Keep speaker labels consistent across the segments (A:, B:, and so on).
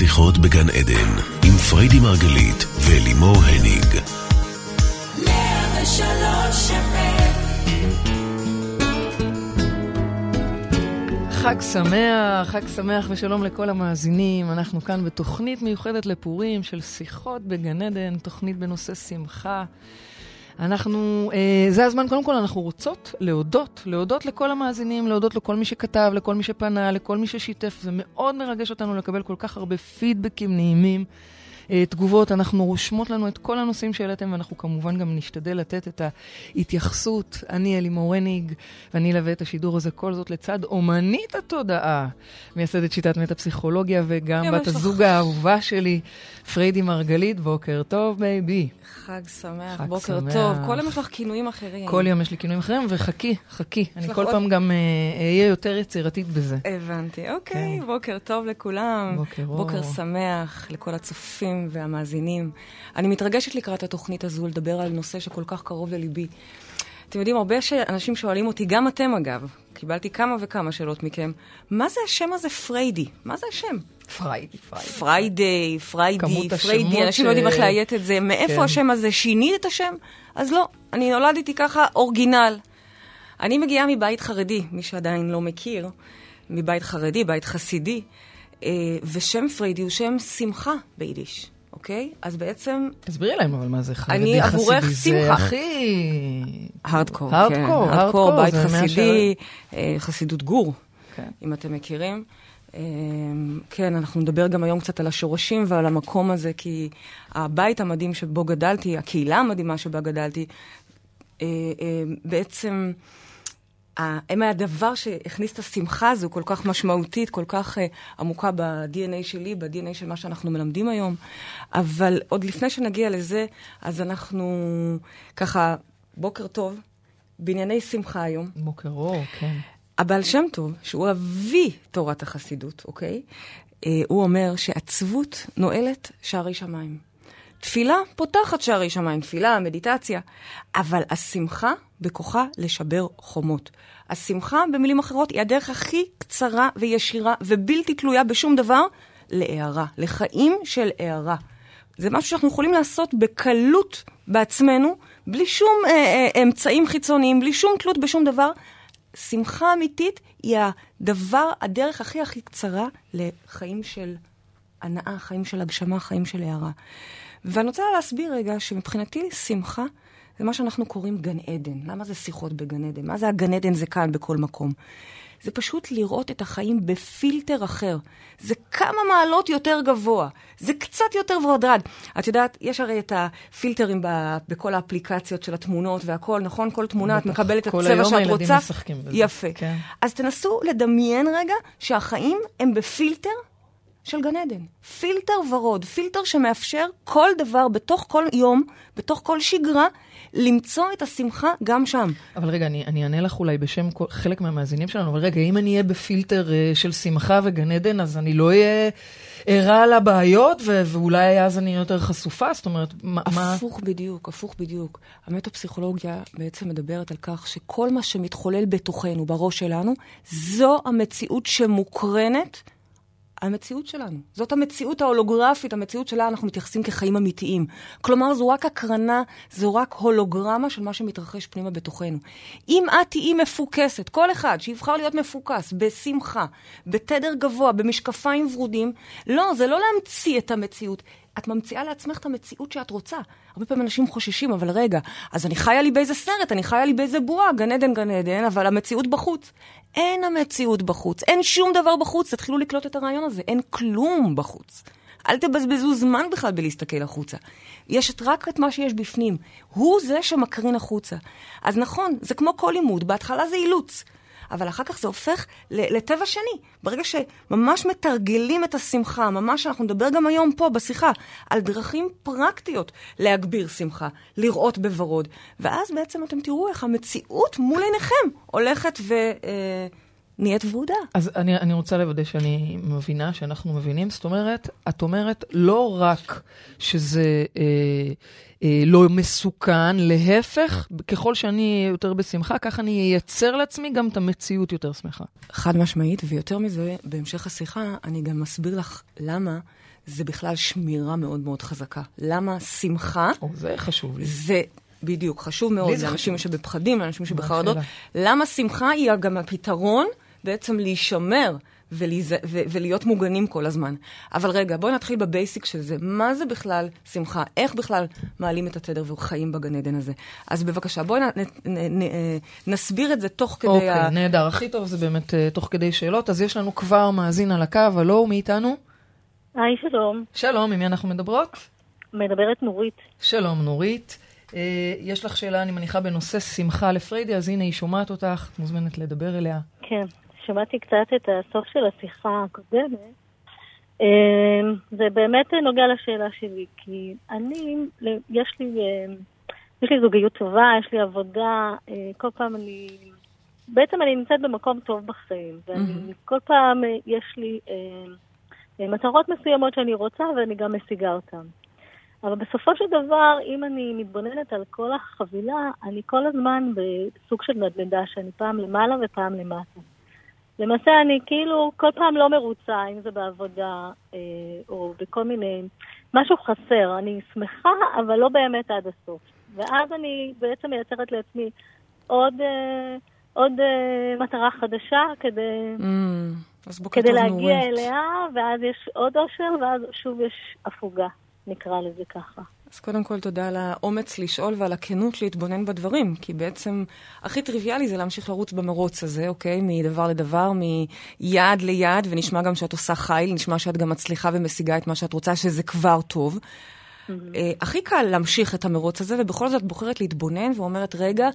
A: שיחות בגן עדן, עם פריידי מרגלית ולימור הניג.
B: חג שמח, חג שמח ושלום לכל המאזינים. אנחנו כאן בתוכנית מיוחדת לפורים של שיחות בגן עדן, תוכנית בנושא שמחה. אנחנו, אה, זה הזמן, קודם כל אנחנו רוצות להודות, להודות לכל המאזינים, להודות לכל מי שכתב, לכל מי שפנה, לכל מי ששיתף. זה מאוד מרגש אותנו לקבל כל כך הרבה פידבקים נעימים. אה, תגובות, אנחנו רושמות לנו את כל הנושאים שהעליתם, ואנחנו כמובן גם נשתדל לתת את ההתייחסות. אני אלימור הניג, ואני אלווה את השידור הזה, כל זאת לצד אומנית התודעה, מייסדת שיטת מטה-פסיכולוגיה, וגם בת הזוג האהובה שלי, פריידי מרגלית. בוקר טוב, baby.
C: חג שמח, חג בוקר שמח. טוב. כל יום יש לך כינויים אחרים.
B: כל יום יש לי כינויים אחרים, וחכי, חכי. אני כל עוד... פעם גם אה, אהיה יותר יצירתית בזה.
C: הבנתי, אוקיי. כן. בוקר טוב לכולם. בוקר אור. בוקר שמח לכל הצופים. והמאזינים. אני מתרגשת לקראת התוכנית הזו לדבר על נושא שכל כך קרוב לליבי. אתם יודעים, הרבה אנשים שואלים אותי, גם אתם אגב, קיבלתי כמה וכמה שאלות מכם, מה זה השם הזה פריידי? מה זה השם?
B: פריידי, פריידי.
C: פריידי, פריידי, פריידי, אנשים לא יודעים איך לאיית את זה. מאיפה כן. השם הזה? שינית את השם? אז לא, אני נולדתי ככה original. אני מגיעה מבית חרדי, מי שעדיין לא מכיר, מבית חרדי, בית חסידי. אה, ושם פריידי הוא שם שמחה ביידיש, אוקיי? אז בעצם...
B: תסבירי להם אבל מה זה חרדי חסידי.
C: אני עבורך שמחה.
B: זה הכי...
C: הארדקור, כן.
B: הארדקור,
C: הארדקור, בית חסידי, אה, חסידות גור, כן. אם אתם מכירים. אה, כן, אנחנו נדבר גם היום קצת על השורשים ועל המקום הזה, כי הבית המדהים שבו גדלתי, הקהילה המדהימה שבה גדלתי, בעצם... הם הדבר שהכניס את השמחה הזו כל כך משמעותית, כל כך uh, עמוקה ב-DNA שלי, ב-DNA של מה שאנחנו מלמדים היום. אבל עוד לפני שנגיע לזה, אז אנחנו ככה, בוקר טוב, בענייני שמחה היום.
B: בוקר אור, כן.
C: הבעל שם טוב, שהוא אבי תורת החסידות, אוקיי? Uh, הוא אומר שעצבות נועלת שערי שמיים. תפילה פותחת שערי שמיים, תפילה, מדיטציה, אבל השמחה בכוחה לשבר חומות. השמחה, במילים אחרות, היא הדרך הכי קצרה וישירה ובלתי תלויה בשום דבר להערה, לחיים של הערה. זה משהו שאנחנו יכולים לעשות בקלות בעצמנו, בלי שום אה, אה, אמצעים חיצוניים, בלי שום תלות בשום דבר. שמחה אמיתית היא הדבר, הדרך הכי הכי קצרה לחיים של הנאה, חיים של הגשמה, חיים של הערה. ואני רוצה להסביר רגע שמבחינתי שמחה זה מה שאנחנו קוראים גן עדן. למה זה שיחות בגן עדן? מה זה הגן עדן זה כאן בכל מקום? זה פשוט לראות את החיים בפילטר אחר. זה כמה מעלות יותר גבוה. זה קצת יותר ורדרד. את יודעת, יש הרי את הפילטרים ב, בכל האפליקציות של התמונות והכל, נכון? כל תמונה, את מקבלת את הצבע שאת רוצה. כל היום הילדים
B: משחקים בזה.
C: יפה. כן. אז תנסו לדמיין רגע שהחיים הם בפילטר של גן עדן. פילטר ורוד, פילטר שמאפשר כל דבר בתוך כל יום, בתוך כל שגרה, למצוא את השמחה גם שם.
B: אבל רגע, אני, אני אענה לך אולי בשם כל, חלק מהמאזינים שלנו, אבל רגע, אם אני אהיה בפילטר uh, של שמחה וגן עדן, אז אני לא אהיה ערה לבעיות, ו- ואולי אז אני יותר חשופה? זאת אומרת, מה...
C: הפוך בדיוק, הפוך בדיוק. המטה-פסיכולוגיה בעצם מדברת על כך שכל מה שמתחולל בתוכנו, בראש שלנו, זו המציאות שמוקרנת המציאות שלנו. זאת המציאות ההולוגרפית, המציאות שלה אנחנו מתייחסים כחיים אמיתיים. כלומר, זו רק הקרנה, זו רק הולוגרמה של מה שמתרחש פנימה בתוכנו. אם את תהיי מפוקסת, כל אחד שיבחר להיות מפוקס, בשמחה, בתדר גבוה, במשקפיים ורודים, לא, זה לא להמציא את המציאות, את ממציאה לעצמך את המציאות שאת רוצה. הרבה פעמים אנשים חוששים, אבל רגע, אז אני חיה לי באיזה סרט, אני חיה לי באיזה בועה, גן עדן, גן עדן, אבל המציאות בחוץ. אין המציאות בחוץ, אין שום דבר בחוץ, תתחילו לקלוט את הרעיון הזה, אין כלום בחוץ. אל תבזבזו זמן בכלל בלהסתכל החוצה. יש את רק את מה שיש בפנים. הוא זה שמקרין החוצה. אז נכון, זה כמו כל לימוד, בהתחלה זה אילוץ. אבל אחר כך זה הופך לטבע שני. ברגע שממש מתרגלים את השמחה, ממש אנחנו נדבר גם היום פה בשיחה, על דרכים פרקטיות להגביר שמחה, לראות בוורוד. ואז בעצם אתם תראו איך המציאות מול עיניכם הולכת ו... אה, נהיית ורודה.
B: אז אני, אני רוצה לוודא שאני מבינה, שאנחנו מבינים. זאת אומרת, את אומרת לא רק שזה אה, אה, לא מסוכן, להפך, ככל שאני יותר בשמחה, ככה אני אייצר לעצמי גם את המציאות יותר שמחה.
C: חד משמעית, ויותר מזה, בהמשך השיחה, אני גם מסביר לך למה זה בכלל שמירה מאוד מאוד חזקה. למה שמחה...
B: או, זה חשוב לי.
C: זה בדיוק, חשוב מאוד לאנשים שבפחדים, לאנשים שבחרדות. למה שמחה היא גם הפתרון בעצם להישמר ולהיז... ו... ולהיות מוגנים כל הזמן. אבל רגע, בואי נתחיל בבייסיק של זה. מה זה בכלל שמחה? איך בכלל מעלים את התדר וחיים בגן עדן הזה? אז בבקשה, בואי נ... נ... נ... נסביר את זה תוך כדי
B: אוקיי, ה... אוקיי, נהדר. הכי טוב זה באמת uh, תוך כדי שאלות. אז יש לנו כבר מאזין על הקו, הלו, הוא מאיתנו?
D: היי, שלום.
B: שלום, עם מי אנחנו מדברות?
D: מדברת נורית.
B: שלום, נורית. Uh, יש לך שאלה, אני מניחה, בנושא שמחה לפריידי, אז הנה, היא שומעת אותך, את מוזמנת לדבר אליה.
D: כן, שמעתי קצת את הסוף של השיחה הקודמת. Uh, זה באמת נוגע לשאלה שלי, כי אני, יש לי, uh, יש לי זוגיות טובה, יש לי עבודה, uh, כל פעם אני... בעצם אני נמצאת במקום טוב בחיים, ואני mm-hmm. כל פעם יש לי uh, מטרות מסוימות שאני רוצה ואני גם משיגה אותן. אבל בסופו של דבר, אם אני מתבוננת על כל החבילה, אני כל הזמן בסוג של נדנדה, שאני פעם למעלה ופעם למטה. למעשה אני כאילו כל פעם לא מרוצה, אם זה בעבודה אה, או בכל מיני... משהו חסר. אני שמחה, אבל לא באמת עד הסוף. ואז אני בעצם מייצרת לעצמי עוד, אה, עוד אה, מטרה חדשה כדי,
C: mm,
D: כדי להגיע נורית. אליה, ואז יש עוד אושר, ואז שוב יש הפוגה. נקרא לזה ככה.
C: אז קודם כל תודה על האומץ לשאול ועל הכנות להתבונן בדברים, כי בעצם הכי טריוויאלי זה להמשיך לרוץ במרוץ הזה, אוקיי? מדבר לדבר, מיעד ליעד, ונשמע גם שאת עושה חיל, נשמע שאת גם מצליחה ומשיגה את מה שאת רוצה, שזה כבר טוב. Mm-hmm. Uh, הכי קל להמשיך את המרוץ הזה, ובכל זאת בוחרת להתבונן ואומרת, רגע,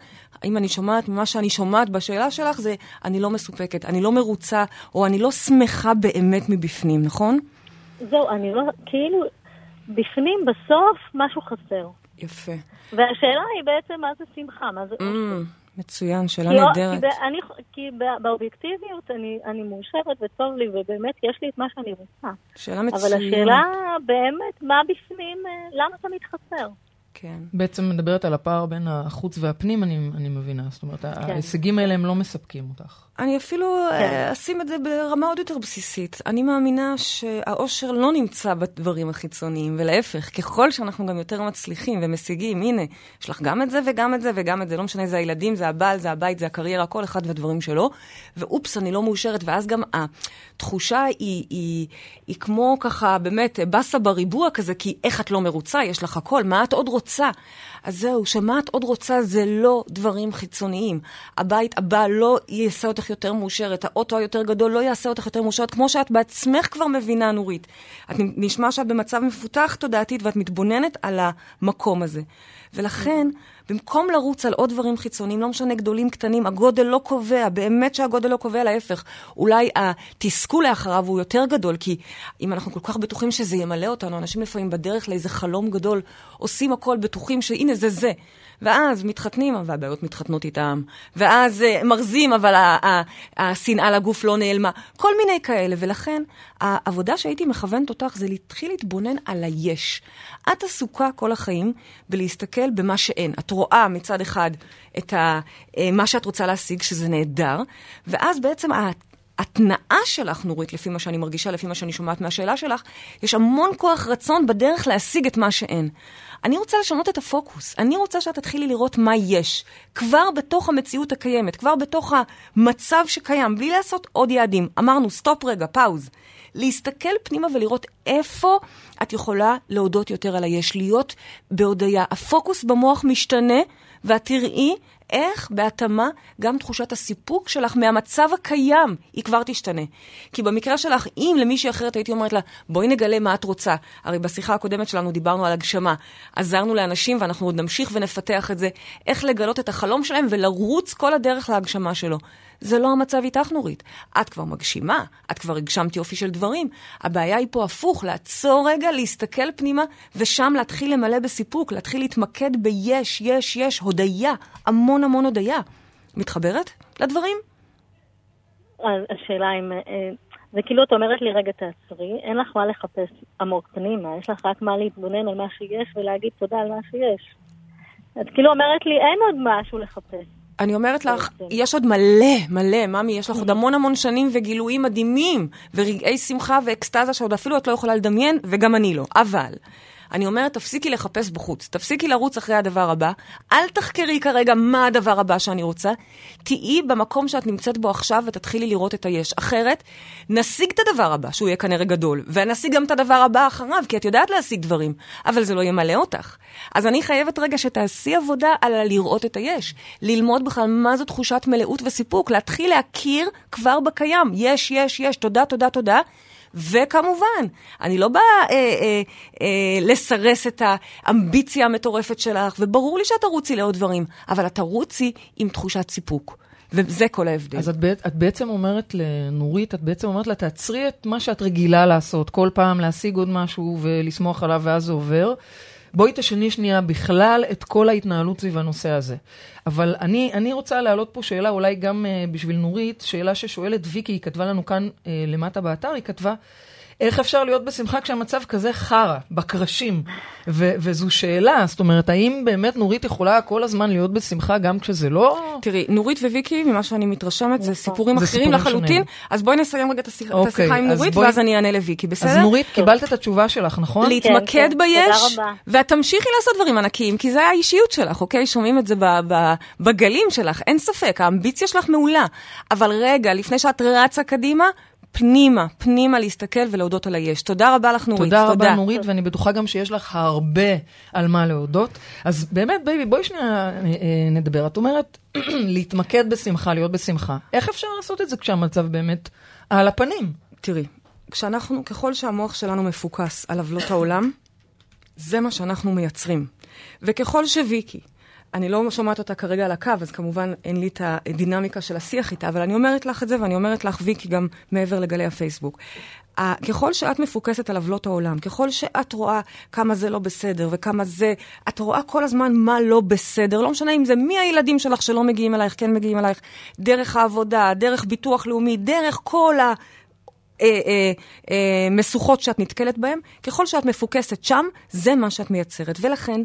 C: אם אני שומעת ממה שאני שומעת בשאלה שלך, זה אני לא מסופקת, אני לא מרוצה, או אני לא שמחה באמת מבפנים, נכון?
D: זהו, אני לא, כאילו, בפנים, בסוף, משהו חסר.
C: יפה.
D: והשאלה היא בעצם מה זה שמחה, מה זה אושר.
C: Mm, מצוין, שאלה נהדרת.
D: כי, אני, כי באובייקטיביות אני, אני מאושרת וטוב לי, ובאמת יש לי את מה שאני רוצה.
C: שאלה מצוינת.
D: אבל השאלה באמת, מה בפנים, אה, למה תמיד חסר?
C: כן.
B: בעצם מדברת על הפער בין החוץ והפנים, אני, אני מבינה. זאת אומרת, כן. ההישגים האלה הם לא מספקים אותך.
C: אני אפילו כן. אשים את זה ברמה עוד יותר בסיסית. אני מאמינה שהאושר לא נמצא בדברים החיצוניים, ולהפך, ככל שאנחנו גם יותר מצליחים ומשיגים, הנה, יש לך גם את זה וגם את זה וגם את זה, לא משנה, זה הילדים, זה הבעל, זה הבית, זה הקריירה, כל אחד והדברים שלו, ואופס, אני לא מאושרת, ואז גם התחושה היא, היא, היא, היא כמו ככה, באמת, באסה בריבוע כזה, כי איך את לא מרוצה, יש לך הכל, מה את עוד רוצה? אז זהו, שמה את עוד רוצה זה לא דברים חיצוניים. הבית הבא לא יעשה אותך יותר מאושרת, האוטו היותר גדול לא יעשה אותך יותר מאושרת, כמו שאת בעצמך כבר מבינה, נורית. את נשמע שאת במצב מפותח תודעתית ואת מתבוננת על המקום הזה. ולכן, במקום לרוץ על עוד דברים חיצוניים, לא משנה גדולים, קטנים, הגודל לא קובע, באמת שהגודל לא קובע, להפך. אולי התסכול לאחריו הוא יותר גדול, כי אם אנחנו כל כך בטוחים שזה ימלא אותנו, אנשים לפעמים בדרך לאיזה חלום גדול, עושים הכל בטוחים שהנה זה זה. ואז מתחתנים, והבעיות מתחתנות איתם, ואז uh, מרזים, אבל השנאה לגוף לא נעלמה. כל מיני כאלה, ולכן העבודה שהייתי מכוונת אותך זה להתחיל להתבונן על היש. את עסוקה כל החיים בלהסתכל במה שאין. את רואה מצד אחד את ה, אה, מה שאת רוצה להשיג, שזה נהדר, ואז בעצם התנאה שלך, נורית, לפי מה שאני מרגישה, לפי מה שאני שומעת מהשאלה שלך, יש המון כוח רצון בדרך להשיג את מה שאין. אני רוצה לשנות את הפוקוס. אני רוצה שאת תתחילי לראות מה יש. כבר בתוך המציאות הקיימת, כבר בתוך המצב שקיים, בלי לעשות עוד יעדים. אמרנו, stop רגע, pause. להסתכל פנימה ולראות איפה את יכולה להודות יותר על היש, להיות בהודיה. הפוקוס במוח משתנה, ואת תראי איך בהתאמה גם תחושת הסיפוק שלך מהמצב הקיים היא כבר תשתנה. כי במקרה שלך, אם למישהי אחרת הייתי אומרת לה, בואי נגלה מה את רוצה. הרי בשיחה הקודמת שלנו דיברנו על הגשמה. עזרנו לאנשים ואנחנו עוד נמשיך ונפתח את זה, איך לגלות את החלום שלהם ולרוץ כל הדרך להגשמה שלו. זה לא המצב איתך, נורית. את כבר מגשימה, את כבר הגשמת יופי של דברים. הבעיה היא פה הפוך, לעצור רגע, להסתכל פנימה, ושם להתחיל למלא בסיפוק, להתחיל להתמקד ביש, יש, יש, הודיה, המון המון הודיה. מתחברת לדברים?
D: השאלה אם... אה, זה כאילו את אומרת לי, רגע, תעצרי, אין לך מה לחפש עמוק פנימה, יש לך רק מה להתבונן על מה שיש ולהגיד תודה על מה שיש. את כאילו אומרת לי, אין עוד משהו לחפש.
C: אני אומרת לך, יש עוד מלא, מלא, ממי, יש לך עוד המון המון שנים וגילויים מדהימים, ורגעי שמחה ואקסטזה שעוד אפילו את לא יכולה לדמיין, וגם אני לא. אבל, אני אומרת, תפסיקי לחפש בחוץ, תפסיקי לרוץ אחרי הדבר הבא, אל תחקרי כרגע מה הדבר הבא שאני רוצה, תהיי במקום שאת נמצאת בו עכשיו ותתחילי לראות את היש. אחרת, נשיג את הדבר הבא, שהוא יהיה כנראה גדול, ונשיג גם את הדבר הבא אחריו, כי את יודעת להשיג דברים, אבל זה לא ימלא אותך. אז אני חייבת רגע שתעשי עבודה על לראות את היש, ללמוד בכלל מה זו תחושת מלאות וסיפוק, להתחיל להכיר כבר בקיים. יש, יש, יש, תודה, תודה, תודה. וכמובן, אני לא באה אה, אה, אה, לסרס את האמביציה המטורפת שלך, וברור לי שאת תרוצי לעוד דברים, אבל את תרוצי עם תחושת סיפוק. וזה כל ההבדל.
B: אז את, את בעצם אומרת לנורית, את בעצם אומרת לה, תעצרי את מה שאת רגילה לעשות, כל פעם להשיג עוד משהו ולסמוך עליו ואז זה עובר. בואי תשני שנייה בכלל את כל ההתנהלות סביב הנושא הזה. אבל אני, אני רוצה להעלות פה שאלה, אולי גם uh, בשביל נורית, שאלה ששואלת ויקי, היא כתבה לנו כאן uh, למטה באתר, היא כתבה, איך אפשר להיות בשמחה כשהמצב כזה חרא, בקרשים? ו- וזו שאלה, זאת אומרת, האם באמת נורית יכולה כל הזמן להיות בשמחה גם כשזה לא...
C: תראי, נורית וויקי, ממה שאני מתרשמת, זה סיפורים זה אחרים סיפורים לחלוטין. שונים. אז בואי נסיים רגע את השיחה, אוקיי, את השיחה עם נורית, בואי... ואז אני אענה לוויקי, בסדר? אז
B: נורית, קיבלת את התשובה שלך, נכון?
C: להתמקד כן, כן. ביש, ואת תמשיכי לעשות דברים ענקיים, כי זה האישיות שלך, אוקיי? שומעים את זה בגלים שלך, אין ספק, האמביציה שלך מעולה. אבל רגע, לפני שאת רצה קדימה, פנימה, פנימה להסתכל ולהודות על היש. תודה רבה לך, נורית.
B: תודה, תודה רבה, נורית, ואני בטוחה גם שיש לך הרבה על מה להודות. אז באמת, baby, בואי שנייה אה, אה, נדבר. את אומרת, להתמקד בשמחה, להיות בשמחה. איך אפשר לעשות את זה כשהמצב באמת על הפנים?
C: תראי, כשאנחנו, ככל שהמוח שלנו מפוקס על עוולות העולם, זה מה שאנחנו מייצרים. וככל שוויקי אני לא שומעת אותה כרגע על הקו, אז כמובן אין לי את הדינמיקה של השיח איתה, אבל אני אומרת לך את זה, ואני אומרת לך, ויקי, גם מעבר לגלי הפייסבוק. ככל שאת מפוקסת על עוולות העולם, ככל שאת רואה כמה זה לא בסדר וכמה זה, את רואה כל הזמן מה לא בסדר, לא משנה אם זה מי הילדים שלך שלא מגיעים אלייך, כן מגיעים אלייך, דרך העבודה, דרך ביטוח לאומי, דרך כל ה... אה, אה, אה, שאת נתקלת בהן, ככל שאת מפוקסת שם, זה מה שאת מייצרת. ולכן,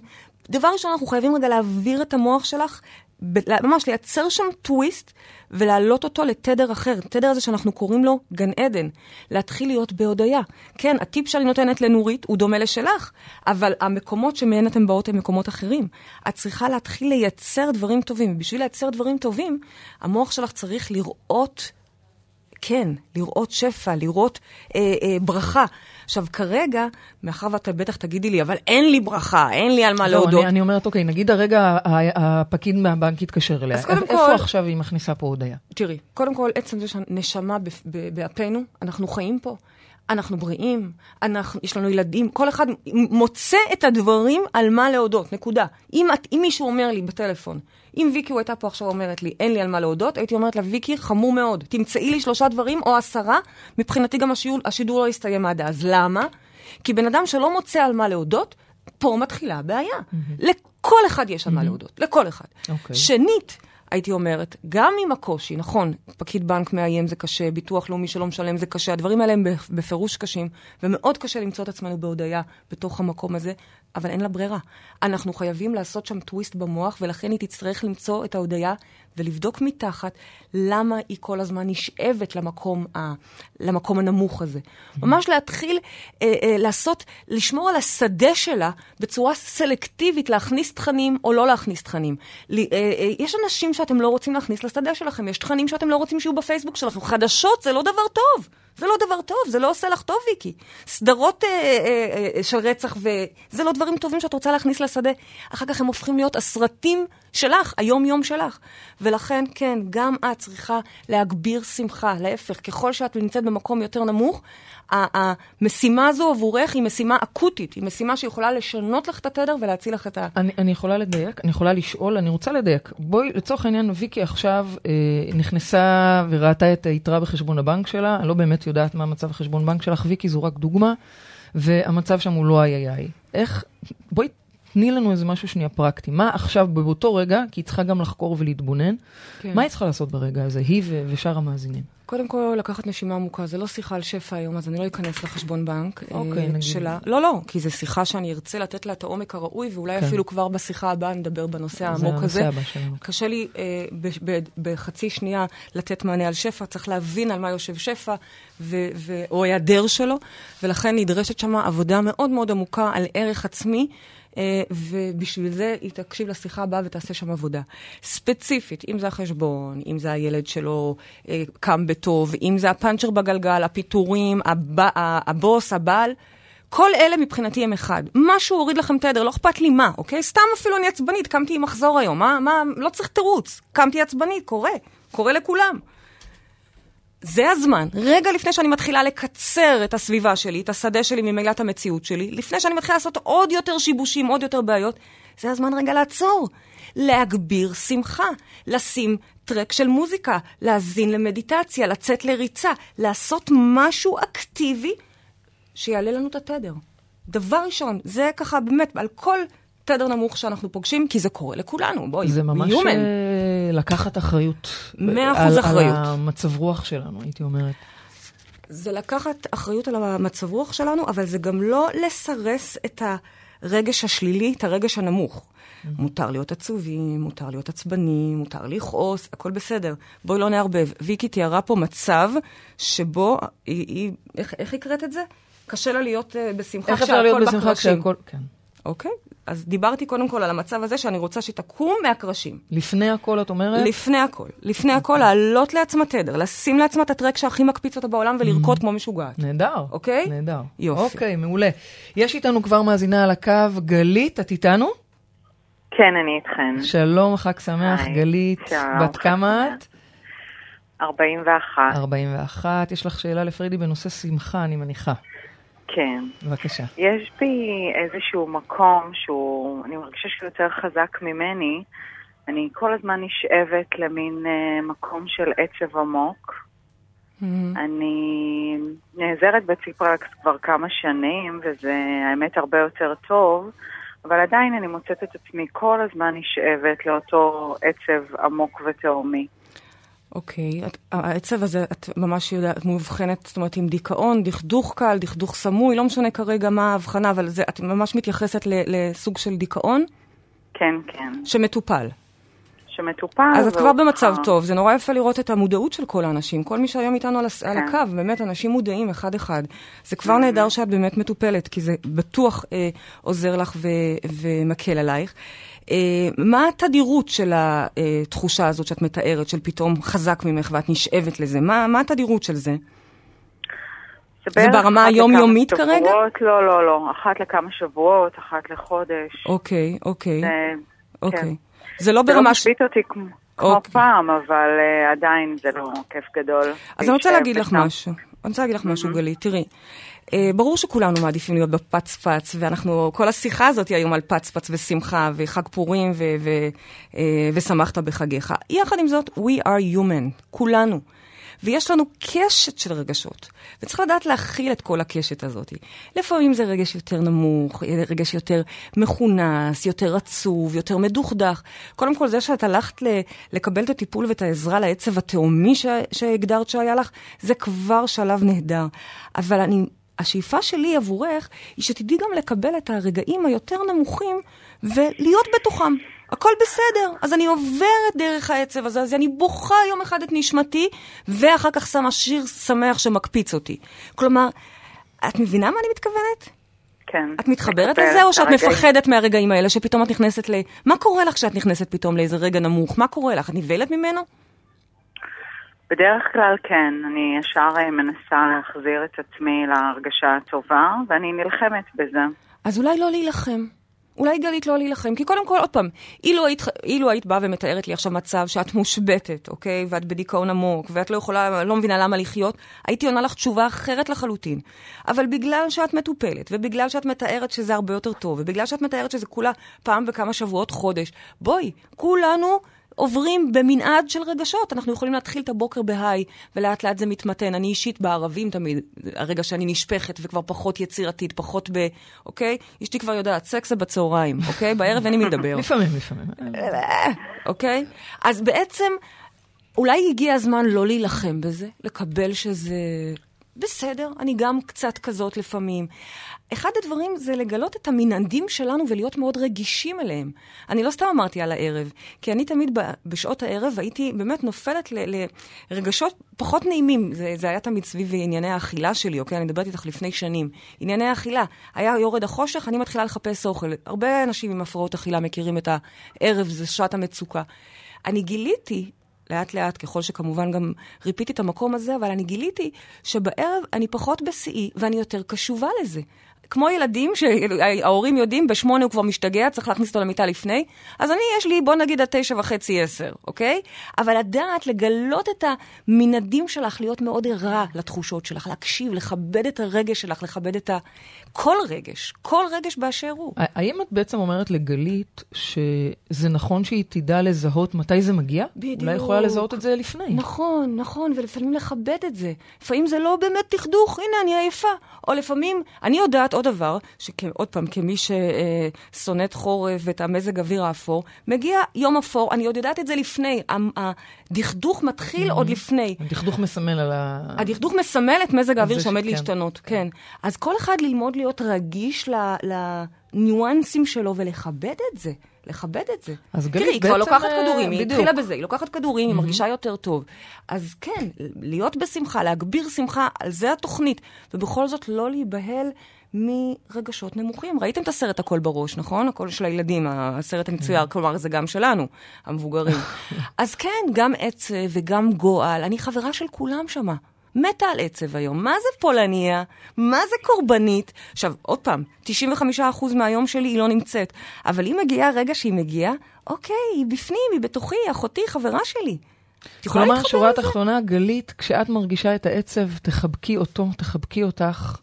C: דבר ראשון, אנחנו חייבים רגע להעביר את המוח שלך, ממש לייצר שם טוויסט ולהעלות אותו לתדר אחר. תדר הזה שאנחנו קוראים לו גן עדן. להתחיל להיות בהודיה. כן, הטיפ שאני נותנת לנורית הוא דומה לשלך, אבל המקומות שמהן אתם באות הם מקומות אחרים. את צריכה להתחיל לייצר דברים טובים, ובשביל לייצר דברים טובים, המוח שלך צריך לראות... כן, לראות שפע, לראות אה, אה, ברכה. עכשיו, כרגע, מאחר ואתה בטח תגידי לי, אבל אין לי ברכה, אין לי על מה להודות.
B: אני, אני אומרת, אוקיי, נגיד הרגע הפקיד מהבנק יתקשר אליה. אז קודם כל... איפה עכשיו היא מכניסה פה הודיה?
C: תראי, קודם כל, עצם זה שהנשמה באפינו, אנחנו חיים פה. אנחנו בריאים, אנחנו, יש לנו ילדים, כל אחד מוצא את הדברים על מה להודות, נקודה. אם, את, אם מישהו אומר לי בטלפון, אם ויקי הייתה פה עכשיו אומרת לי, אין לי על מה להודות, הייתי אומרת לה, ויקי, חמור מאוד, תמצאי לי שלושה דברים או עשרה, מבחינתי גם השידור, השידור לא יסתיים עד אז. למה? כי בן אדם שלא מוצא על מה להודות, פה מתחילה הבעיה. Mm-hmm. לכל אחד יש על mm-hmm. מה להודות, לכל אחד. Okay. אוקיי. שנית, הייתי אומרת, גם עם הקושי, נכון, פקיד בנק מאיים זה קשה, ביטוח לאומי שלא משלם זה קשה, הדברים האלה הם בפירוש קשים, ומאוד קשה למצוא את עצמנו בהודיה בתוך המקום הזה, אבל אין לה ברירה. אנחנו חייבים לעשות שם טוויסט במוח, ולכן היא תצטרך למצוא את ההודיה ולבדוק מתחת למה היא כל הזמן נשאבת למקום, ה, למקום הנמוך הזה. ממש להתחיל אה, אה, לעשות, לשמור על השדה שלה בצורה סלקטיבית, להכניס תכנים או לא להכניס תכנים. לי, אה, אה, יש אנשים שאתם לא רוצים להכניס לשדה שלכם, יש תכנים שאתם לא רוצים שיהיו בפייסבוק שלכם. חדשות זה לא דבר טוב. זה לא דבר טוב, זה לא עושה לך טוב, ויקי. סדרות אה, אה, אה, של רצח, וזה לא דברים טובים שאת רוצה להכניס לשדה. אחר כך הם הופכים להיות הסרטים שלך, היום-יום שלך. ולכן, כן, גם את צריכה להגביר שמחה. להפך, ככל שאת נמצאת במקום יותר נמוך, המשימה הזו עבורך היא משימה אקוטית, היא משימה שיכולה לשנות לך את התדר ולהציל לך את ה...
B: אני, אני יכולה לדייק, אני יכולה לשאול, אני רוצה לדייק. בואי, לצורך העניין, ויקי עכשיו אה, נכנסה וראתה את היתרה בחשבון הבנק שלה, אני לא באמת יודעת מה מצב החשבון בנק שלך, ויקי זו רק דוגמה, והמצב שם הוא לא איי איי. איך, בואי תני לנו איזה משהו שנייה פרקטי. מה עכשיו, באותו רגע, כי היא צריכה גם לחקור ולהתבונן,
C: כן.
B: מה היא צריכה לעשות ברגע הזה, היא ו- ושאר המאזינים?
C: קודם כל, לקחת נשימה עמוקה. זה לא שיחה על שפע היום, אז אני לא אכנס לחשבון בנק אה,
B: אוקיי, נגיד.
C: שלה. לא, לא, כי זו שיחה שאני ארצה לתת לה את העומק הראוי, ואולי
B: כן.
C: אפילו כבר בשיחה הבאה נדבר בנושא העמוק הזה. קשה לי אה, ב- ב- בחצי שנייה לתת מענה על שפע, צריך להבין על מה יושב שפע, ו- ו- או היעדר שלו, ולכן נדרשת שם עבודה מאוד מאוד עמוקה על ערך עצמי. אה, ובשביל זה היא תקשיב לשיחה הבאה ותעשה שם עבודה. ספציפית, אם זה החשבון, אם זה הילד שלו אה, קם בטוב, אם זה הפאנצ'ר בגלגל, הפיטורים, הב... הבוס, הבעל, כל אלה מבחינתי הם אחד. משהו הוריד לכם תדר, לא אכפת לי מה, אוקיי? סתם אפילו אני עצבנית, קמתי עם מחזור היום, מה, מה, לא צריך תירוץ. קמתי עצבנית, קורה, קורה לכולם. זה הזמן, רגע לפני שאני מתחילה לקצר את הסביבה שלי, את השדה שלי ממילא את המציאות שלי, לפני שאני מתחילה לעשות עוד יותר שיבושים, עוד יותר בעיות, זה הזמן רגע לעצור. להגביר שמחה, לשים טרק של מוזיקה, להאזין למדיטציה, לצאת לריצה, לעשות משהו אקטיבי שיעלה לנו את התדר. דבר ראשון, זה ככה באמת, על כל תדר נמוך שאנחנו פוגשים, כי זה קורה לכולנו, בואי,
B: זה ממש
C: human.
B: אה, לקחת אחריות.
C: מאה
B: על-
C: אחוז אחריות.
B: על המצב רוח שלנו, הייתי אומרת.
C: זה לקחת אחריות על המצב רוח שלנו, אבל זה גם לא לסרס את הרגש השלילי, את הרגש הנמוך. מותר להיות עצובים, מותר להיות עצבנים, מותר לכעוס, הכל בסדר. בואי לא נערבב. ויקי תיארה פה מצב שבו היא, היא איך, איך הקראת את זה? קשה לה להיות uh, בשמחה
B: איך אפשר להיות בשמחה
C: בקרשים.
B: כשהכול... כן.
C: אוקיי? אז דיברתי קודם כל על המצב הזה שאני רוצה שהיא תקום מהקרשים.
B: לפני הכל, את אומרת?
C: לפני הכל. לפני הכל, להעלות לעצמה תדר, לשים לעצמה את הטרק שהכי מקפיץ אותה בעולם ולרקוד כמו משוגעת.
B: נהדר.
C: אוקיי?
B: נהדר.
C: יופי.
B: אוקיי, מעולה. יש איתנו כבר מאזינה על הקו, גלית, את איתנו?
E: כן, אני איתכן.
B: שלום, חג שמח,
E: היי,
B: גלית.
E: שלום,
B: בת כמה. את?
E: 41.
B: 41. יש לך שאלה לפרידי בנושא שמחה, אני מניחה.
E: כן.
B: בבקשה.
E: יש בי איזשהו מקום שהוא, אני מרגישה שהוא יותר חזק ממני. אני כל הזמן נשאבת למין אה, מקום של עצב עמוק. אני נעזרת בציפרקס כבר כמה שנים, וזה האמת הרבה יותר טוב, אבל עדיין אני מוצאת את עצמי כל הזמן נשאבת לאותו עצב עמוק ותהומי.
C: אוקיי, את- העצב הזה, את ממש יודעת, את מאובחנת, זאת אומרת, עם דיכאון, דכדוך קל, דכדוך סמוי, לא משנה כרגע מה ההבחנה, אבל זה, את ממש מתייחסת ל, לסוג של דיכאון
E: כן, כן.
C: שמטופל.
E: שמטופל.
C: אז את כבר במצב
E: ככה-
C: טוב, זה נורא יפה לראות את המודעות של כל האנשים, כל מי שהיום איתנו על, הס... על
E: כן.
C: הקו, באמת, אנשים מודעים אחד-אחד. זה כבר נהדר שאת באמת מטופלת, כי זה בטוח אה, עוזר לך ו... ומקל עלייך. אה, מה התדירות של התחושה הזאת שאת מתארת, של פתאום חזק ממך ואת נשאבת לזה? מה, מה התדירות של זה? זה ברמה היומיומית כרגע?
E: שבועות, לא, לא, לא. אחת לכמה שבועות, אחת לחודש.
C: אוקיי, אוקיי,
E: זה-
C: אוקיי.
E: כן.
C: זה לא
E: זה לא
C: ברמה.
E: משבית אותי כמו כמו
C: אוקיי.
E: פעם, אבל אה, עדיין זה לא כיף גדול.
C: אז אני רוצה להגיד לך. משהו. אני רוצה להגיד לך משהו, גלית. תראי, ברור שכולנו מעדיפים להיות בפצפץ, ואנחנו, כל השיחה הזאת היא היום על פצפץ ושמחה, וחג פורים, ו- ו- אה, ושמחת בחגיך. יחד עם זאת, we are human, כולנו. ויש לנו קשת של רגשות, וצריך לדעת להכיל את כל הקשת הזאת. לפעמים זה רגש יותר נמוך, רגש יותר מכונס, יותר עצוב, יותר מדוכדך. קודם כל, זה שאת הלכת לקבל את הטיפול ואת העזרה לעצב התהומי שהגדרת שהיה לך, זה כבר שלב נהדר. אבל אני, השאיפה שלי עבורך, היא שתדעי גם לקבל את הרגעים היותר נמוכים ולהיות בתוכם. הכל בסדר. אז אני עוברת דרך העצב הזה, אז אני בוכה יום אחד את נשמתי, ואחר כך שמה שיר שמח שמקפיץ אותי. כלומר, את מבינה מה אני מתכוונת?
E: כן.
C: את מתחברת
E: מקבלת
C: לזה, או שאת
E: הרגעים.
C: מפחדת מהרגעים האלה, שפתאום את נכנסת ל... מה קורה לך כשאת נכנסת פתאום לאיזה רגע נמוך? מה קורה לך? את נבהלת ממנו?
E: בדרך כלל כן, אני ישר אה, מנסה להחזיר את עצמי להרגשה הטובה, ואני נלחמת בזה.
C: אז אולי לא להילחם. אולי גלית לא להילחם, כי קודם כל, עוד פעם, אילו היית, אילו היית באה ומתארת לי עכשיו מצב שאת מושבתת, אוקיי? ואת בדיכאון עמוק, ואת לא יכולה, לא מבינה למה לחיות, הייתי עונה לך תשובה אחרת לחלוטין. אבל בגלל שאת מטופלת, ובגלל שאת מתארת שזה הרבה יותר טוב, ובגלל שאת מתארת שזה כולה פעם בכמה שבועות, חודש, בואי, כולנו עוברים במנעד של רגשות. אנחנו יכולים להתחיל את הבוקר בהיי, ולאט לאט זה מתמתן. אני אישית בערבים תמיד, הרגע שאני נשפכת וכבר פחות יצירתית, פחות ב... אוקיי? אשתי כבר יודעת, סקס זה בצהריים, אוקיי? בערב אין עם מי לדבר.
B: לפעמים, לפעמים.
C: אוקיי? אז בעצם, אולי הגיע הזמן לא להילחם בזה, לקבל שזה בסדר, אני גם קצת כזאת לפעמים. אחד הדברים זה לגלות את המנעדים שלנו ולהיות מאוד רגישים אליהם. אני לא סתם אמרתי על הערב, כי אני תמיד בשעות הערב הייתי באמת נופלת לרגשות פחות נעימים. זה, זה היה תמיד סביב ענייני האכילה שלי, אוקיי? אני מדברת איתך לפני שנים. ענייני האכילה. היה יורד החושך, אני מתחילה לחפש אוכל. הרבה אנשים עם הפרעות אכילה מכירים את הערב, זה שעת המצוקה. אני גיליתי לאט לאט, ככל שכמובן גם ריפיתי את המקום הזה, אבל אני גיליתי שבערב אני פחות בשיאי ואני יותר קשובה לזה. כמו ילדים שההורים יודעים, בשמונה הוא כבר משתגע, צריך להכניס אותו למיטה לפני. אז אני, יש לי, בוא נגיד עד תשע וחצי, עשר, אוקיי? אבל לדעת, לגלות את המנעדים שלך, להיות מאוד ערה לתחושות שלך, להקשיב, לכבד את הרגש שלך, לכבד את ה... כל רגש, כל רגש באשר הוא.
B: האם את בעצם אומרת לגלית שזה נכון שהיא תדע לזהות מתי זה מגיע?
C: בדיוק.
B: אולי יכולה לזהות את זה לפני.
C: נכון, נכון, ולפעמים לכבד את זה. לפעמים זה לא באמת תכדוך, הנה, אני עייפה. או לפעמים, אני יודעת עוד דבר, שעוד פעם, כמי ששונאת חורף ואת המזג אוויר האפור, מגיע יום אפור, אני עוד יודעת את זה לפני. הדכדוך מתחיל עוד לפני.
B: הדכדוך מסמל על ה...
C: הדכדוך מסמל את מזג האוויר שעומד להשתנות, כן. אז כל אחד ללמוד להיות רגיש לניואנסים שלו ולכבד את זה. לכבד את זה.
B: אז
C: גלית,
B: בעצם...
C: תראי, היא כבר לוקחת כדורים, היא
B: בדיוק.
C: התחילה בזה, היא לוקחת כדורים, היא מרגישה יותר טוב. אז כן, להיות בשמחה, להגביר שמחה, על זה התוכנית, ובכל זאת לא להיבהל מרגשות נמוכים. ראיתם את הסרט הכל בראש, נכון? הכל של הילדים, הסרט המצויר, כלומר זה גם שלנו, המבוגרים. אז כן, גם עצב וגם גועל, אני חברה של כולם שמה. מתה על עצב היום. מה זה פולניה? מה זה קורבנית? עכשיו, עוד פעם, 95% מהיום שלי היא לא נמצאת. אבל אם מגיעה רגע שהיא מגיעה, אוקיי, היא בפנים, היא בתוכי, אחותי, חברה שלי.
B: כלומר, שורה
C: לזה?
B: תחתונה, גלית, כשאת מרגישה את העצב, תחבקי אותו, תחבקי אותך,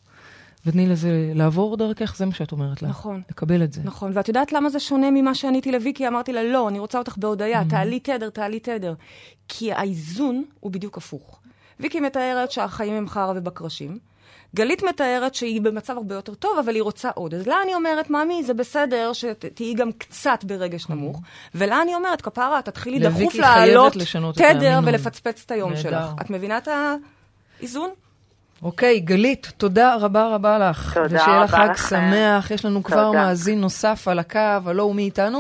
B: ותני לזה לעבור דרכך, זה מה שאת אומרת לה.
C: נכון.
B: לקבל את זה.
C: נכון, ואת יודעת למה זה שונה ממה שעניתי לוויקי? אמרתי לה, לא, אני רוצה אותך בהודיה, תעלי תדר, תעלי תדר. כי האיזון הוא בדיוק הפוך. ויקי מתארת שהחיים הם חרא ובקרשים. גלית מתארת שהיא במצב הרבה יותר טוב, אבל היא רוצה עוד. אז לה אני אומרת, ממי, זה בסדר שתהיי גם קצת ברגש נמוך. ולה אני אומרת, כפרה, תתחילי דחוף לעלות תדר. ולפצפץ את היום. שלך. את מבינה את האיזון?
B: אוקיי, גלית, תודה רבה רבה לך.
E: תודה
B: ושיהיה לך
E: רבה
B: חג
E: לכם.
B: שמח. יש לנו כבר
E: תודה.
B: מאזין נוסף על הקו, הלו הוא מי איתנו?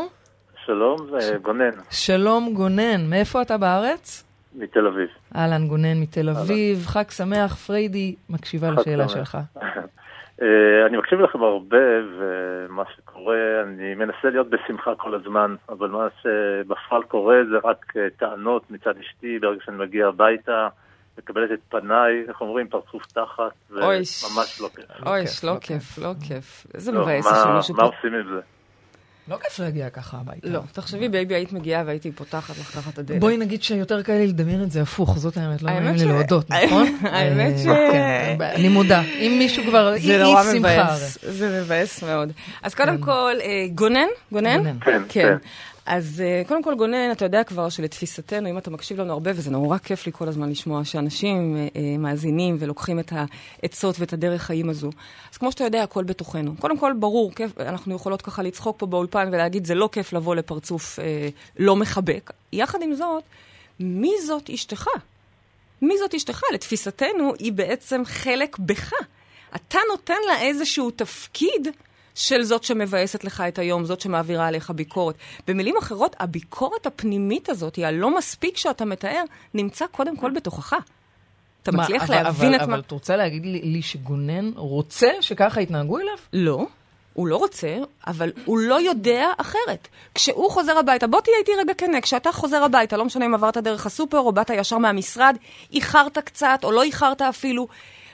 F: שלום, זה גונן,
B: שלום גונן, מאיפה אתה בארץ?
F: מתל אביב.
B: אהלן גונן מתל אביב, חג שמח, פריידי, מקשיבה לשאלה
F: שמח.
B: שלך.
F: אה, אני מקשיב לכם הרבה, ומה שקורה, אני מנסה להיות בשמחה כל הזמן, אבל מה שבפועל קורה זה רק אה, טענות מצד אשתי ברגע שאני מגיע הביתה, מקבלת את פניי, איך אומרים, פרצוף תחת, וממש לא כיף.
C: אוי,
B: כיף,
C: לא
B: לא
C: כיף, לא כיף. איזה
F: לא,
C: מבאס שמישהו
F: מה. עושים עם זה?
B: לא כיף להגיע ככה הביתה.
C: לא, תחשבי, baby, היית מגיעה והייתי פותחת לך ככה את הדלת.
B: בואי נגיד שיותר קל לי לדמיין את זה הפוך, זאת האמת, לא נעים לי להודות, נכון?
C: האמת
B: אה,
C: ש-
B: כן, אני מודה. אם מישהו כבר, אי
C: זה נורא. מבאס, זה מבאס מאוד. אז קודם כל, אה, גונן? גונן?
B: גונן.
F: כן, כן.
C: אז אה, קודם כל, גונן, אתה יודע כבר שלתפיסתנו, אם אתה מקשיב לנו הרבה, וזה נורא כיף לי כל הזמן לשמוע שאנשים אה, אה, מאזינים ולוקחים את העצות ואת הדרך חיים הזו. אז כמו שאתה יודע, הכל בתוכנו. קודם כל, ברור, כיף, אנחנו יכולות ככה לצחוק פה באולפן ולהגיד, זה לא כיף לבוא לפרצוף אה, לא מחבק. יחד עם זאת, מי זאת אשתך? מי זאת אשתך? לתפיסתנו, היא בעצם חלק בך. אתה נותן לה איזשהו תפקיד של זאת שמבאסת לך את היום, זאת שמעבירה עליך ביקורת. במילים אחרות, הביקורת הפנימית הזאת, היא הלא מספיק שאתה מתאר, נמצא קודם כל בתוכך. אתה
B: מה,
C: מצליח
B: אבל-
C: להבין
B: אבל-
C: את מה...
B: אבל את רוצה להגיד לי לי שגונן רוצה שככה יתנהגו אליו?
C: לא, הוא לא רוצה, אבל הוא לא יודע אחרת. כשהוא חוזר הביתה, בוא תהיה איתי רגע כנה, כשאתה חוזר הביתה, לא משנה אם עברת דרך הסופר או באת ישר מהמשרד, איחרת קצת או לא איחרת אפילו,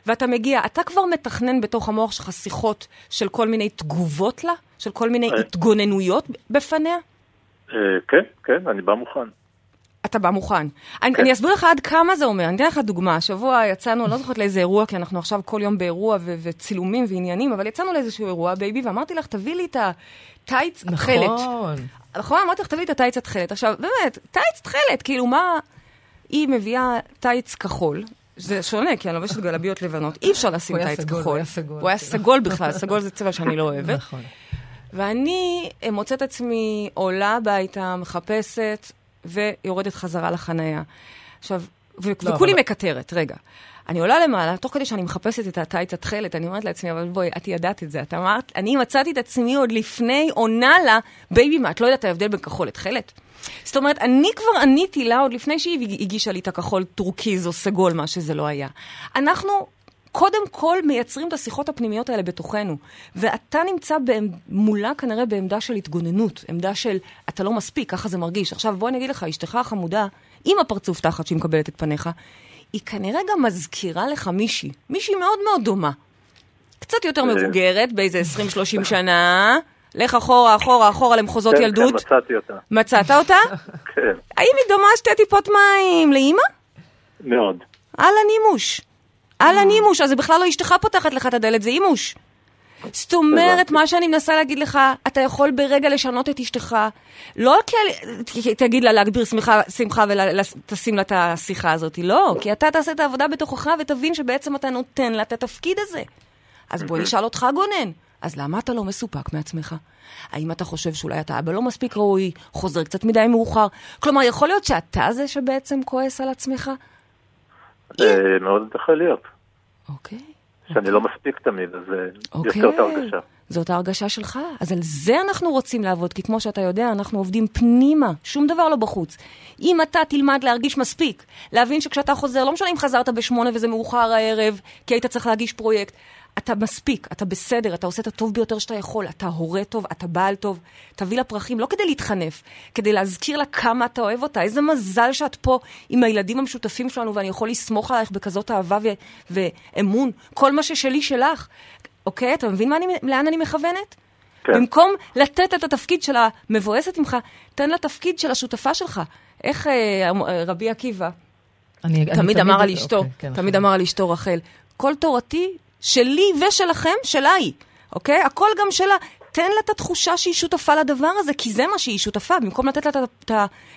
C: ואתה מגיע, אתה כבר מתכנן בתוך המוח שלך שיחות של כל מיני תגובות לה? של כל מיני
F: אה.
C: התגוננויות בפניה?
F: אה, כן, כן, אני בא מוכן.
C: אתה בא מוכן. אני, אני אסביר לך עד כמה זה אומר. אני אתן לך דוגמה. השבוע יצאנו, לא זוכרת לאיזה אירוע, כי אנחנו עכשיו כל יום באירוע ו- וצילומים ועניינים, אבל יצאנו לאיזשהו אירוע, baby, ואמרתי לך, תביא לי את הטייץ התכלת.
B: נכון.
C: נכון, אמרתי לך, תביאי את הטייץ התכלת. עכשיו, באמת, טייץ תכלת, כאילו, מה... היא מביאה טייץ כחול, זה שונה, כי אני לובשת גלביות לבנות, אי אפשר לשים טייץ כחול.
B: הוא היה סגול.
C: הוא היה סגול בכלל, סגול זה צבע שאני לא אוהבת.
B: נכון.
C: ואני אה, מוצאת עצמי עולה הביתה, מחפשת, ויורדת חזרה לחנייה. עכשיו,
B: לא,
C: וכולי מקטרת, רגע. אני עולה למעלה, תוך כדי שאני מחפשת את הטייץ התכלת, אני אומרת לעצמי, אבל בואי, את ידעת את זה. את אמרת, אני מצאתי את עצמי עוד לפני עונה לה, baby, מה, את לא יודעת את ההבדל בין כחול לתכלת? זאת אומרת, אני כבר עניתי לה עוד לפני שהיא הגישה לי את הכחול טורקיז או סגול, מה שזה לא היה. אנחנו קודם כל מייצרים את השיחות הפנימיות האלה בתוכנו, ואתה נמצא בעמ... מולה כנראה בעמדה של התגוננות, עמדה של אתה לא מספיק, ככה זה מרגיש. עכשיו בוא אני אגיד לך, אשתך החמודה, עם הפרצוף תחת שהיא מקבלת את פניך, היא כנראה גם מזכירה לך מישהי, מישהי מאוד מאוד דומה. קצת יותר מבוגרת, באיזה 20-30 שנה, לך אחורה, אחורה, אחורה למחוזות
F: כן,
C: ילדות.
F: כן, מצאתי אותה.
C: מצאת אותה?
F: כן,
C: האם היא דומה שתי טיפות מים לאימא?
F: מאוד.
C: על הנימוש. על הנימוש, אז זה בכלל לא אשתך פותחת לך את הדלת, זה אימוש. זאת אומרת, מה שאני מנסה להגיד לך, אתה יכול ברגע לשנות את אשתך, לא כי כי תגיד לה להגביר שמחה, שמחה ותשים לה את השיחה הזאת, לא, כי אתה תעשה את העבודה בתוכך ותבין שבעצם אתה נותן לה את התפקיד הזה. אז בוא נשאל אותך, גונן, אז למה אתה לא מסופק מעצמך? האם אתה חושב שאולי אתה אבא לא מספיק ראוי, חוזר קצת מדי מאוחר? כלומר, יכול להיות שאתה זה שבעצם כועס על עצמך?
F: מאוד יכול להיות.
C: אוקיי.
F: שאני לא מספיק תמיד, אז זה
C: אוקיי.
F: יוצר את ההרגשה.
C: זאת ההרגשה שלך. אז על זה אנחנו רוצים לעבוד, כי כמו שאתה יודע, אנחנו עובדים פנימה, שום דבר לא בחוץ. אם אתה תלמד להרגיש מספיק, להבין שכשאתה חוזר, לא משנה אם חזרת בשמונה וזה מאוחר הערב, כי היית צריך להגיש פרויקט, אתה מספיק, אתה בסדר, אתה עושה את הטוב ביותר שאתה יכול, אתה הורה טוב, אתה בעל טוב. תביא לה פרחים, לא כדי להתחנף, כדי להזכיר לה כמה אתה אוהב אותה. איזה מזל שאת פה עם הילדים המשותפים שלנו, ואני יכול לסמוך עלייך בכזאת אהבה ו- ואמון. כל מה ששלי שלך. אוקיי? אתה מבין מה אני, לאן אני מכוונת?
F: כן.
C: במקום לתת את התפקיד של המבואסת ממך, תן לה תפקיד של השותפה שלך. איך אה, רבי עקיבא
B: אני, אני
C: תמיד אמר על אשתו,
B: אוקיי, כן,
C: תמיד
B: נכון.
C: אמר על אשתו רחל, כל תורתי שלי ושלכם, שלה היא, אוקיי? הכל גם שלה. תן לה את התחושה שהיא שותפה לדבר הזה, כי זה מה שהיא שותפה, במקום לתת לה את, את,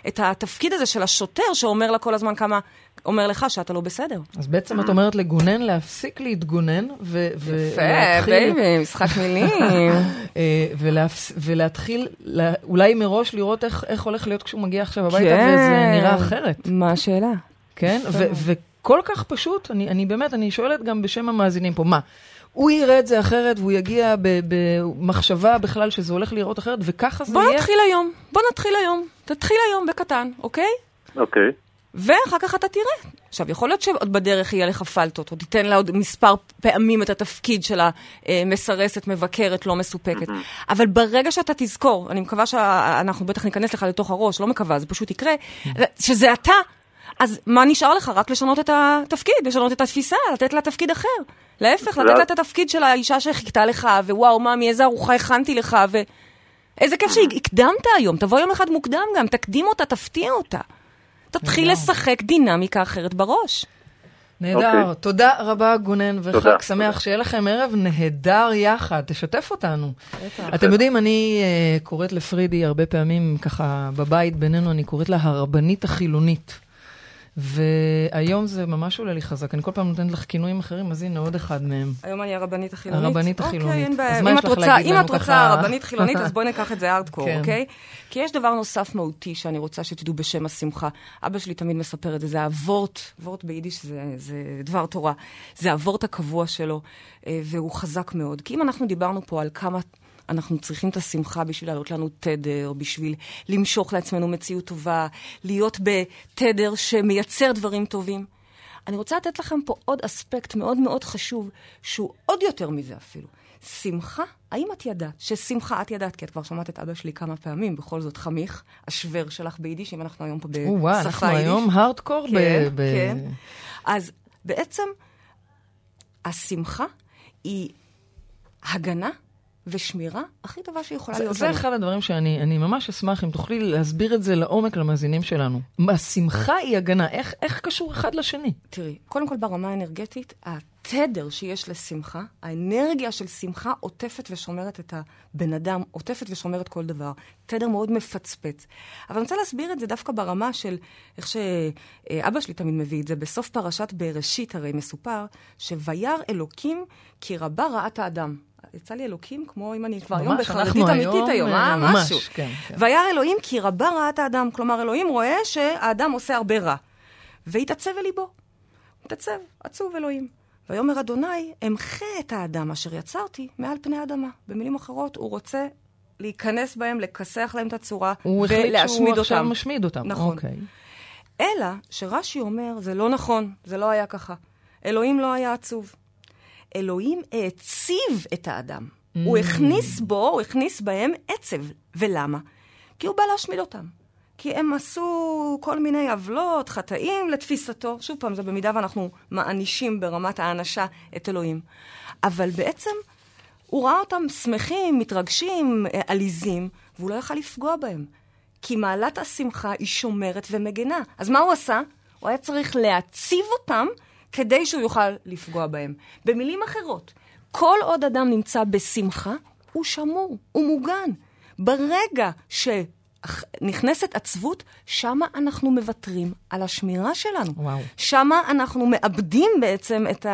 C: את התפקיד הזה של השוטר שאומר לה כל הזמן כמה, אומר לך שאתה לא בסדר.
B: אז בעצם את אומרת לגונן להפסיק להתגונן, ו-
C: יפה,
B: ולהתחיל-
C: baby, משחק מילים.
B: אה, ולהפס- ולהתחיל, לה- אולי מראש לראות איך איך הולך להיות כשהוא מגיע עכשיו הביתה,
C: כן.
B: וזה נראה אחרת.
C: מה השאלה?
B: כן? וכל כך פשוט, אני, אני באמת, אני שואלת גם בשם המאזינים פה, מה? הוא יראה את זה אחרת והוא יגיע במחשבה בכלל שזה הולך להיראות אחרת, וככה זה
C: בוא
B: יהיה?
C: נתחיל היום, בוא נתחיל היום. תתחיל היום בקטן, אוקיי?
F: אוקיי.
C: ואחר כך אתה תראה. עכשיו, יכול להיות שעוד בדרך יהיה לך פלטות, או תיתן לה עוד מספר פעמים את התפקיד של המסרסת, מבקרת, לא מסופקת. אבל ברגע שאתה תזכור, אני מקווה שאנחנו בטח ניכנס לך לתוך הראש, לא מקווה, זה פשוט יקרה, שזה אתה, אז מה נשאר לך? רק לשנות את התפקיד, לשנות את התפיסה, לתת לה תפקיד אחר. להפך, לתת לה את התפקיד של האישה שחיכתה לך, ווואו, ממי, איזה ארוחה הכנתי לך, ו... איזה כיף שהקדמת היום, תבוא יום אחד מוקדם גם, תקדים אותה, תפתיע אותה. תתחיל לשחק דינמיקה אחרת בראש.
B: נהדר.
F: אוקיי.
B: תודה רבה, גונן, וחג
F: תודה,
B: שמח.
F: תודה.
B: שיהיה לכם ערב נהדר יחד. תשתף אותנו. אתם יודעים, אני אה, קוראת לפרידי הרבה פעמים, ככה, בבית בינינו, אני קוראת לה הרבנית החילונית. והיום זה ממש עולה לי חזק. אני כל פעם נותנת לך כינויים אחרים, אז הנה עוד אחד מהם.
C: היום אני הרבנית החילונית.
B: הרבנית החילונית.
C: אוקיי, אין בעיה. אם את רוצה, אם את רוצה
B: ככה?
C: רבנית חילונית, אז בואי ניקח את זה ארדקור,
B: כן.
C: אוקיי? כי יש דבר נוסף מהותי שאני רוצה שתדעו בשם השמחה. אבא שלי תמיד מספר את זה, זה הוורט, וורט ביידיש זה, זה דבר תורה. זה הוורט הקבוע שלו, אה, והוא חזק מאוד. כי אם אנחנו דיברנו פה על כמה... אנחנו צריכים את השמחה בשביל להעלות לנו תדר, בשביל למשוך לעצמנו מציאות טובה, להיות בתדר שמייצר דברים טובים. אני רוצה לתת לכם פה עוד אספקט מאוד מאוד חשוב, שהוא עוד יותר מזה אפילו. שמחה, האם את ידעת ששמחה, את ידעת, כי את כבר שמעת את אבא שלי כמה פעמים, בכל זאת חמיך, השוור שלך ביידיש, אם אנחנו היום פה בשפה יידיש.
B: או-אה, אנחנו היום הארדקור ב...
C: כן,
B: ב-
C: כן. אז בעצם השמחה היא הגנה ושמירה הכי טובה שיכולה להיות
B: זה. אחד הדברים שאני אני ממש אשמח אם תוכלי להסביר את זה לעומק למאזינים שלנו. השמחה היא הגנה, איך, איך קשור אחד לשני?
C: תראי, קודם כל ברמה האנרגטית, התדר שיש לשמחה, האנרגיה של שמחה עוטפת ושומרת את הבן אדם, עוטפת ושומרת כל דבר. תדר מאוד מפצפץ. אבל אני רוצה להסביר את זה דווקא ברמה של איך שאבא שלי תמיד מביא את זה. בסוף פרשת בראשית הרי מסופר, שויר אלוקים כי רבה רעת האדם. יצא לי אלוקים כמו אם אני כבר היום בחרדית אמיתית היום, אה?
B: ממש,
C: משהו.
B: כן, כן.
C: וירא אלוהים כי רבה רעת האדם. כלומר, אלוהים רואה שהאדם עושה הרבה רע. והתעצב אל ליבו. התעצב, עצוב אלוהים. ויאמר אדוני, אמחה את האדם אשר יצרתי מעל פני האדמה. במילים אחרות, הוא רוצה להיכנס בהם, לכסח להם את הצורה
B: הוא החליט
C: ולהשמיד
B: שהוא עכשיו
C: אותם.
B: משמיד אותם.
C: נכון.
B: אוקיי.
C: אלא שרש"י אומר, זה לא נכון, זה לא היה ככה. אלוהים לא היה עצוב. אלוהים העציב את האדם.
B: Mm.
C: הוא הכניס בו, הוא הכניס בהם עצב. ולמה? כי הוא בא להשמיד אותם. כי הם עשו כל מיני עוולות, חטאים לתפיסתו. שוב פעם, זה במידה ואנחנו מענישים ברמת האנשה את אלוהים. אבל בעצם הוא ראה אותם שמחים, מתרגשים, עליזים, והוא לא יכל לפגוע בהם. כי מעלת השמחה היא שומרת ומגנה. אז מה הוא עשה? הוא היה צריך להציב אותם כדי שהוא יוכל לפגוע בהם. במילים אחרות, כל עוד אדם נמצא בשמחה, הוא שמור, הוא מוגן. ברגע שנכנסת עצבות, שמה אנחנו מוותרים על השמירה שלנו.
B: וואו.
C: שמה אנחנו מאבדים בעצם את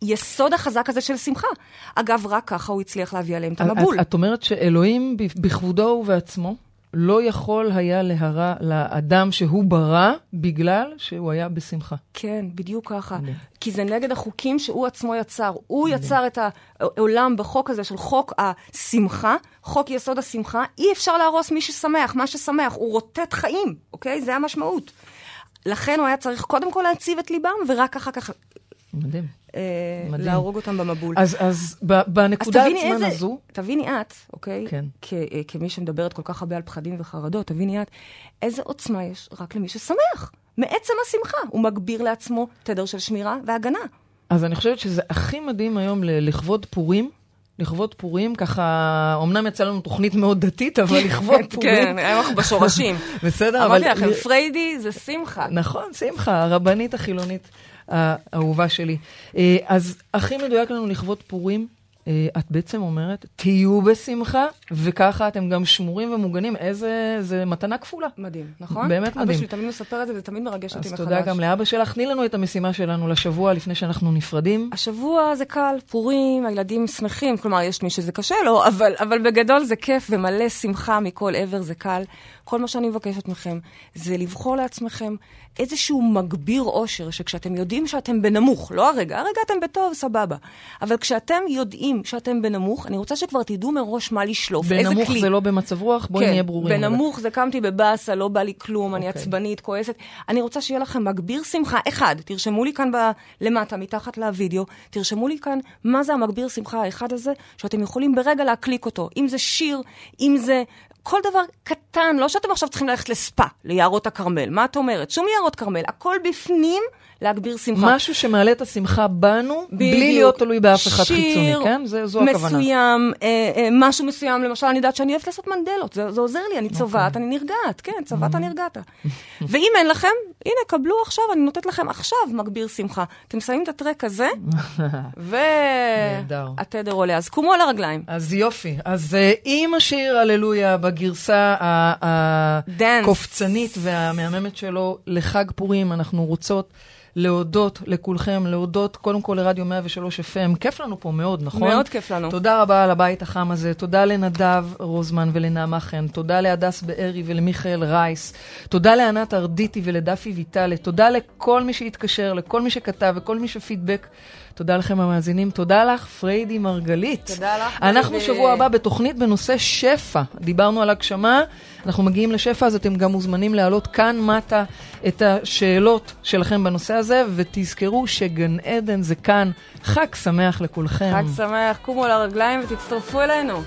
C: היסוד החזק הזה של שמחה. אגב, רק ככה הוא הצליח להביא עליהם את המבול.
B: את, את אומרת שאלוהים בכבודו ובעצמו לא יכול היה להרע לאדם שהוא ברא בגלל שהוא היה בשמחה.
C: כן, בדיוק ככה.
B: מדהים.
C: כי זה נגד החוקים שהוא עצמו יצר. הוא יצר את העולם בחוק הזה של חוק השמחה, חוק יסוד השמחה. אי אפשר להרוס מי ששמח, מה ששמח. הוא רוטט חיים, אוקיי? זה המשמעות. לכן הוא היה צריך קודם כל להציב את ליבם, ורק אחר כך
B: מדהים.
C: אה,
B: מדהים.
C: להרוג אותם במבול.
B: אז, אז
C: אז
B: בנקודה עצמן
C: איזה,
B: הזו,
C: תביני את, אוקיי?
B: כן.
C: כ, אה, כמי שמדברת כל כך הרבה על פחדים וחרדות, תביני את, איזה עוצמה יש רק למי ששמח. מעצם השמחה. הוא מגביר לעצמו תדר של שמירה והגנה.
B: אז אני חושבת שזה הכי מדהים היום לכבוד פורים. לכבוד פורים, ככה, אמנם יצאה לנו תוכנית מאוד דתית, אבל לכבוד פורים.
C: כן, היום אנחנו בשורשים.
B: בסדר, אבל...
C: אמרתי לכם, פריידי זה שמחה.
B: נכון, שמחה, הרבנית החילונית האהובה שלי. אה, אז הכי מדויק לנו לכבוד פורים, אה, את בעצם אומרת, תהיו בשמחה, וככה אתם גם שמורים ומוגנים. איזה, זה מתנה כפולה.
C: מדהים, נכון?
B: באמת מדהים.
C: אבא שלי תמיד מספר את זה, וזה תמיד מרגש אותי
B: אז
C: מחדש.
B: תודה גם לאבא שלך. תני לנו את המשימה שלנו לשבוע לפני שאנחנו נפרדים.
C: השבוע זה קל, פורים, הילדים שמחים, כלומר, יש מי שזה קשה לו, אבל, אבל בגדול זה כיף ומלא שמחה מכל עבר, זה קל. כל מה שאני מבקשת מכם זה לבחור לעצמכם איזשהו מגביר אושר, שכשאתם יודעים שאתם בנמוך, לא הרגע, הרגע אתם בטוב, סבבה. אבל כשאתם יודעים שאתם בנמוך, אני רוצה שכבר תדעו מראש מה לשלוף, איזה כלי.
B: בנמוך זה לא במצב רוח, בואי
C: כן,
B: נהיה ברורים.
C: בנמוך זה קמתי בבאסה, לא בא לי כלום, אני
B: אוקיי.
C: עצבנית, כועסת. אני רוצה שיהיה לכם מגביר שמחה. אחד, תרשמו לי כאן ב- למטה, מתחת לוידאו, תרשמו לי כאן מה זה המגביר שמחה האחד הזה, שאתם יכולים ברגע להקליק אותו. אם זה שיר, אם זה... כל דבר קטן, לא שאתם עכשיו צריכים ללכת לספא, ליערות הכרמל. מה את אומרת? שום יערות כרמל, הכל בפנים להגביר שמחה.
B: משהו שמעלה את השמחה בנו, בלי
C: בדיוק.
B: להיות תלוי באף אחד
C: שיר
B: חיצוני, כן? זה, זו הכוונה.
C: מסוים, אה, אה, משהו מסוים, למשל, אני יודעת שאני אוהבת לעשות מנדלות, זה, זה עוזר לי, אני
B: אוקיי.
C: צובעת, אני נרגעת, כן, צבעת, נרגעת. ואם אין לכם, הנה, קבלו עכשיו, אני נותנת לכם עכשיו מגביר שמחה. אתם שמים את הטרק הזה. והתדר עולה. אז קומו על הרגליים.
B: אז יופי. אז uh, עם השיר הללויה בגרסה. הקופצנית והמהממת שלו לחג פורים, אנחנו רוצות להודות לכולכם, להודות קודם כל לרדיו 103 FM. כיף לנו פה מאוד, נכון?
C: מאוד כיף לנו.
B: תודה רבה על הבית החם הזה. תודה לנדב רוזמן ולנעמה חן. תודה להדס בארי ולמיכאל רייס. תודה לענת ארדיטי ולדפי ויטלה. תודה לכל מי שהתקשר, לכל מי שכתב וכל מי שפידבק. תודה לכם המאזינים, תודה לך, פריידי מרגלית.
C: תודה לך.
B: אנחנו שבוע הבא בתוכנית בנושא שפע. דיברנו על הגשמה, אנחנו מגיעים לשפע, אז אתם גם מוזמנים להעלות כאן מטה את השאלות שלכם בנושא הזה, ותזכרו שגן עדן זה כאן. חג שמח לכולכם.
C: חג שמח, קומו על הרגליים ותצטרפו אלינו.